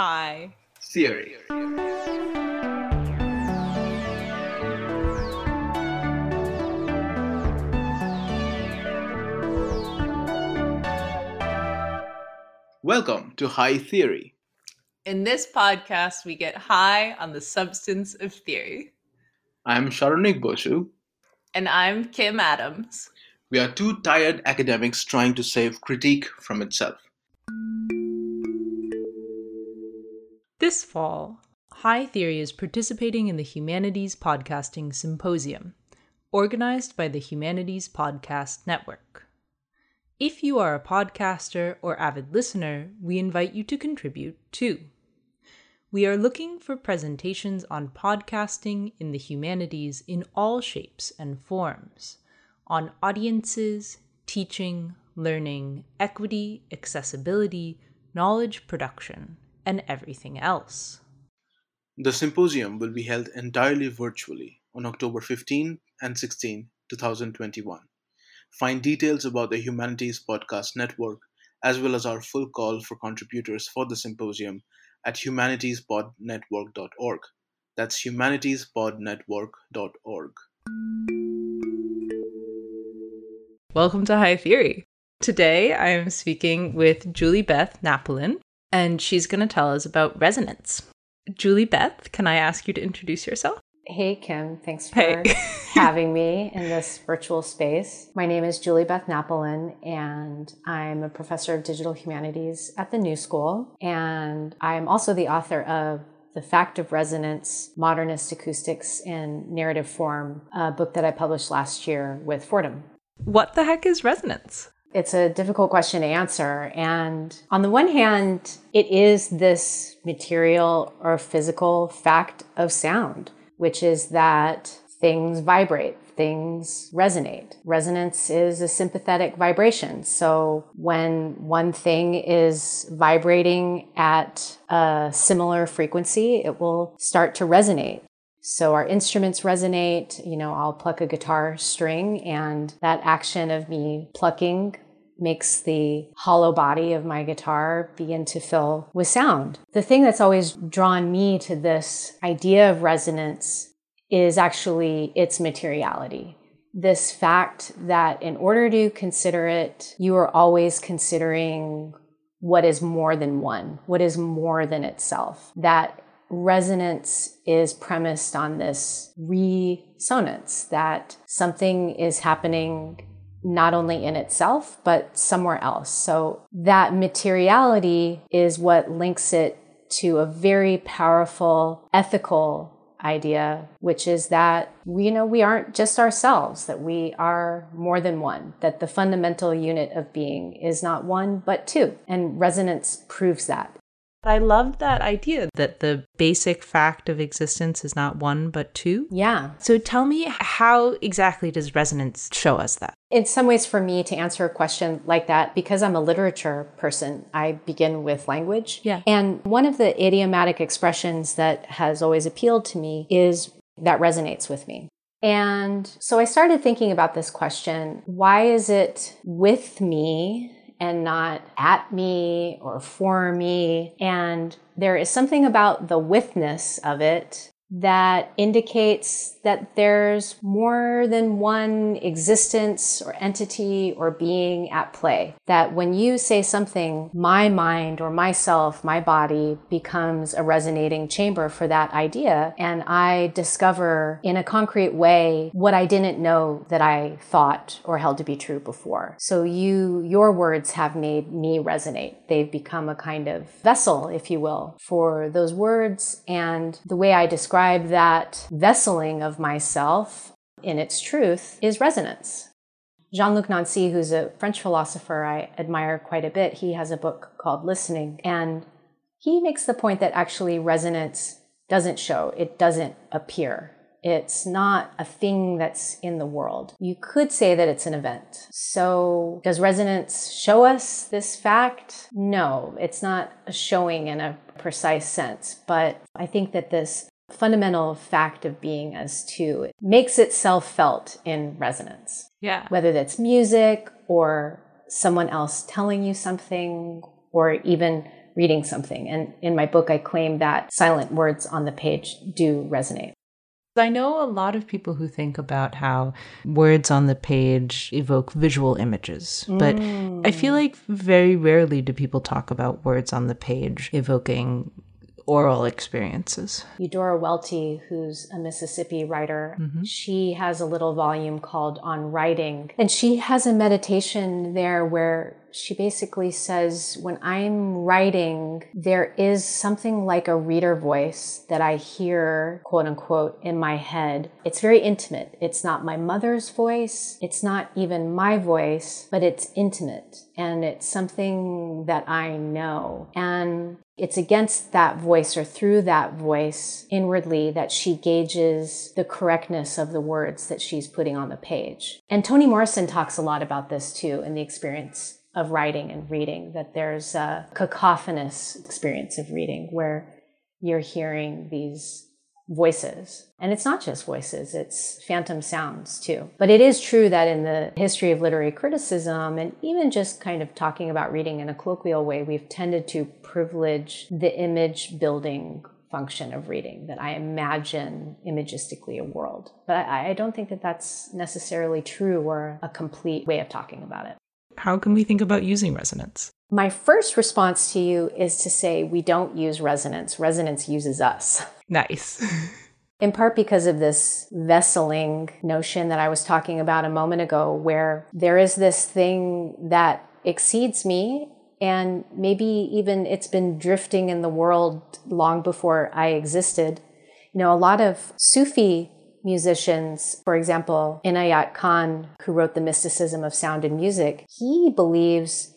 Hi. Theory. Welcome to High Theory. In this podcast, we get high on the substance of theory. I'm Saronik Bosu. And I'm Kim Adams. We are two tired academics trying to save critique from itself. This fall, High Theory is participating in the Humanities Podcasting Symposium, organized by the Humanities Podcast Network. If you are a podcaster or avid listener, we invite you to contribute too. We are looking for presentations on podcasting in the humanities in all shapes and forms, on audiences, teaching, learning, equity, accessibility, knowledge production, and everything else. The symposium will be held entirely virtually on October 15 and 16, 2021. Find details about the Humanities Podcast Network, as well as our full call for contributors for the symposium at humanitiespodnetwork.org. That's humanitiespodnetwork.org. Welcome to High Theory. Today I am speaking with Julie Beth Napolin, and she's going to tell us about resonance. Julie Beth, can I ask you to introduce yourself? Hey, Kim. Thanks for Hey. having me in this virtual space. My name is Julie Beth Napolin, and I'm a professor of digital humanities at the New School. And I'm also the author of The Fact of Resonance Modernist Acoustics in Narrative Form, a book that I published last year with Fordham. What the heck is resonance? It's a difficult question to answer. And on the one hand, it is this material or physical fact of sound, which is that things vibrate, things resonate. Resonance is a sympathetic vibration. So when one thing is vibrating at a similar frequency, it will start to resonate. So our instruments resonate. You know, I'll pluck a guitar string, and that action of me plucking makes the hollow body of my guitar begin to fill with sound. The thing that's always drawn me to this idea of resonance is actually its materiality. This fact that in order to consider it, you are always considering what is more than one, what is more than itself. That resonance is premised on this resonance that something is happening not only in itself, but somewhere else. So that materiality is what links it to a very powerful ethical idea, which is that, you know, we aren't just ourselves, that we are more than one, that the fundamental unit of being is not one, but two. And resonance proves that. I love that idea that the basic fact of existence is not one but two. Yeah. So tell me, how exactly does resonance show us that? In some ways, for me to answer a question like that, because I'm a literature person, I begin with language. Yeah. And one of the idiomatic expressions that has always appealed to me is that resonates with me. And so I started thinking about this question why is it with me and not at me or for me? And there is something about the withness of it that indicates that there's more than one existence or entity or being at play. That when you say something, my mind or myself, my body becomes a resonating chamber for that idea. And I discover in a concrete way what I didn't know that I thought or held to be true before. So you, your words have made me resonate. They've become a kind of vessel, if you will, for those words and the way I describe describe that vesseling of myself in its truth is resonance. Jean Luc Nancy, who's a French philosopher I admire quite a bit, he has a book called Listening, and he makes the point that actually resonance doesn't show, it doesn't appear. It's not a thing that's in the world. You could say that it's an event. So, does resonance show us this fact? No, it's not a showing in a precise sense. But I think that this fundamental fact of being as two it makes itself felt in resonance. Yeah. Whether that's music or someone else telling you something or even reading something. And in my book, I claim that silent words on the page do resonate. I know a lot of people who think about how words on the page evoke visual images, but mm. I feel like very rarely do people talk about words on the page evoking oral experiences. Eudora Welty, who's a Mississippi writer, mm-hmm. she has a little volume called On Writing. And she has a meditation there where she basically says, when I'm writing, there is something like a reader voice that I hear, quote unquote, in my head. It's very intimate. It's not my mother's voice. It's not even my voice, but it's intimate and it's something that I know. And it's against that voice or through that voice inwardly that she gauges the correctness of the words that she's putting on the page. And Toni Morrison talks a lot about this too in the experience of writing and reading, that there's a cacophonous experience of reading where you're hearing these voices. And it's not just voices, it's phantom sounds too. But it is true that in the history of literary criticism, and even just kind of talking about reading in a colloquial way, we've tended to privilege the image building function of reading, that I imagine imagistically a world. But I, I don't think that that's necessarily true or a complete way of talking about it how can we think about using resonance? My first response to you is to say we don't use resonance. Resonance uses us. Nice. In part because of this vesseling notion that I was talking about a moment ago, where there is this thing that exceeds me, and maybe even it's been drifting in the world long before I existed. You know, a lot of Sufi musicians, for example, Inayat Khan, who wrote The Mysticism of Sound and Music, he believes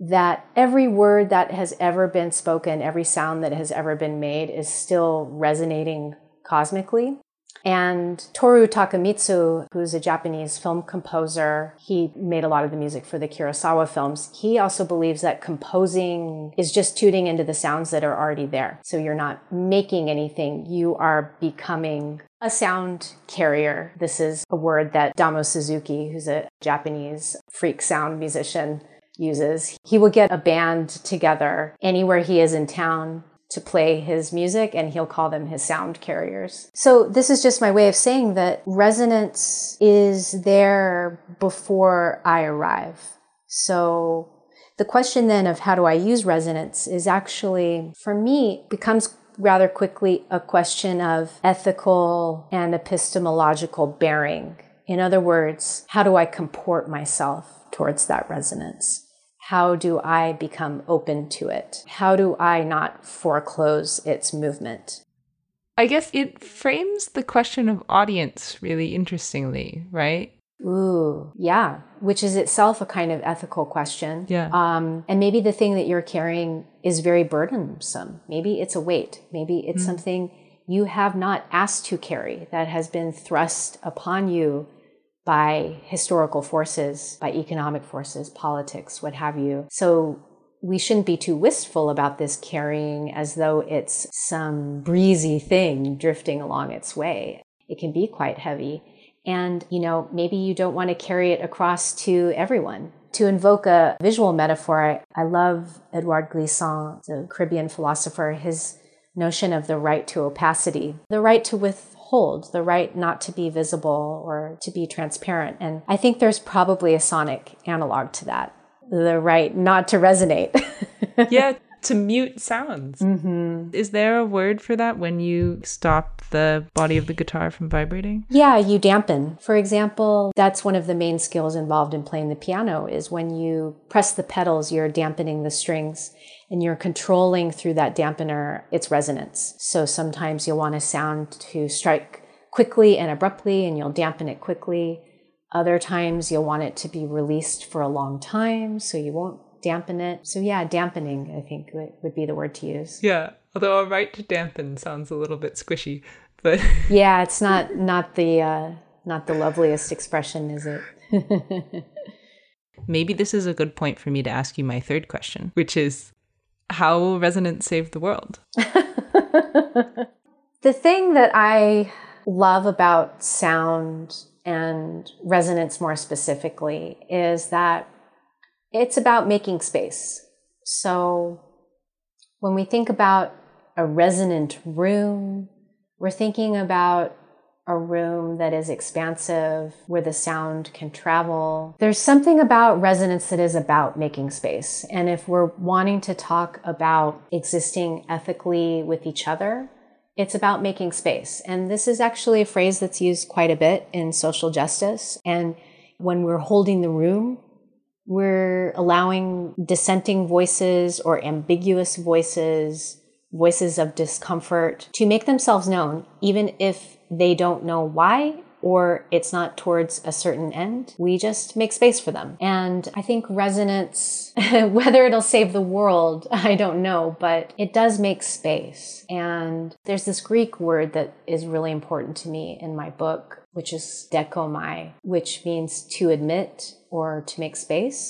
that every word that has ever been spoken, every sound that has ever been made is still resonating cosmically. And Toru Takemitsu, who's a Japanese film composer, he made a lot of the music for the Kurosawa films. He also believes that composing is just tuning into the sounds that are already there. So you're not making anything, you are becoming a sound carrier. This is a word that Damo Suzuki, who's a Japanese freak sound musician, uses. He will get a band together anywhere he is in town to play his music and he'll call them his sound carriers. So this is just my way of saying that resonance is there before I arrive. So the question then of how do I use resonance is actually, for me, becomes rather quickly a question of ethical and epistemological bearing. In other words, how do I comport myself towards that resonance? How do I become open to it? How do I not foreclose its movement? I guess it frames the question of audience really interestingly, right? Ooh, yeah, which is itself a kind of ethical question. Yeah. Um, and maybe the thing that you're carrying is very burdensome. Maybe it's a weight. Maybe it's mm. something you have not asked to carry that has been thrust upon you by historical forces, by economic forces, politics, what have you. So we shouldn't be too wistful about this carrying as though it's some breezy thing drifting along its way. It can be quite heavy. And, you know, maybe you don't want to carry it across to everyone. To invoke a visual metaphor, I, I love Edouard Glissant, the Caribbean philosopher. His notion of the right to opacity, the right to withhold, the right not to be visible or to be transparent. And I think there's probably a sonic analog to that the right not to resonate. yeah, to mute sounds. Mm-hmm. Is there a word for that when you stop the body of the guitar from vibrating? Yeah, you dampen. For example, that's one of the main skills involved in playing the piano is when you press the pedals, you're dampening the strings and you're controlling through that dampener its resonance. So sometimes you'll want a sound to strike quickly and abruptly and you'll dampen it quickly. Other times you'll want it to be released for a long time so you won't dampen it. So yeah, dampening I think would be the word to use. Yeah, although a right to dampen sounds a little bit squishy, but yeah, it's not not the uh, not the loveliest expression, is it? Maybe this is a good point for me to ask you my third question, which is how will resonance saved the world. the thing that I love about sound and resonance more specifically is that it's about making space. So when we think about a resonant room, we're thinking about a room that is expansive, where the sound can travel. There's something about resonance that is about making space. And if we're wanting to talk about existing ethically with each other, it's about making space. And this is actually a phrase that's used quite a bit in social justice. And when we're holding the room, we're allowing dissenting voices or ambiguous voices, voices of discomfort to make themselves known, even if they don't know why or it's not towards a certain end. We just make space for them. And I think resonance, whether it'll save the world, I don't know, but it does make space. And there's this Greek word that is really important to me in my book, which is dekomai, which means to admit or to make space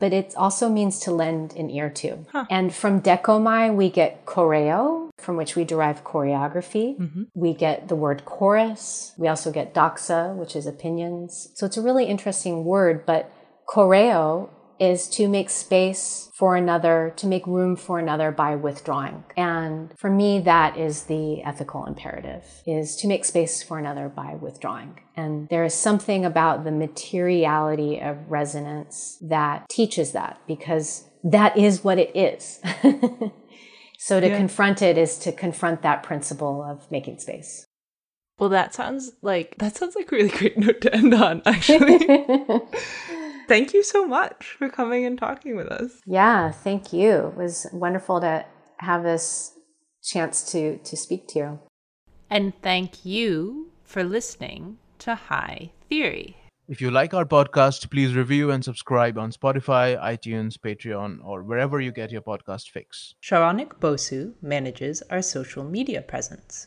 but it also means to lend an ear to. Huh. And from dekomai, we get choreo, from which we derive choreography. Mm-hmm. We get the word chorus. We also get doxa, which is opinions. So it's a really interesting word, but choreo is to make space for another, to make room for another by withdrawing. And for me, that is the ethical imperative, is to make space for another by withdrawing. And there is something about the materiality of resonance that teaches that because that is what it is. so to yeah. confront it is to confront that principle of making space. Well, that sounds like that sounds like a really great note to end on, actually. thank you so much for coming and talking with us. Yeah, thank you. It was wonderful to have this chance to to speak to you. And thank you for listening to High Theory. If you like our podcast, please review and subscribe on Spotify, iTunes, Patreon, or wherever you get your podcast fix. Saronik Bosu manages our social media presence.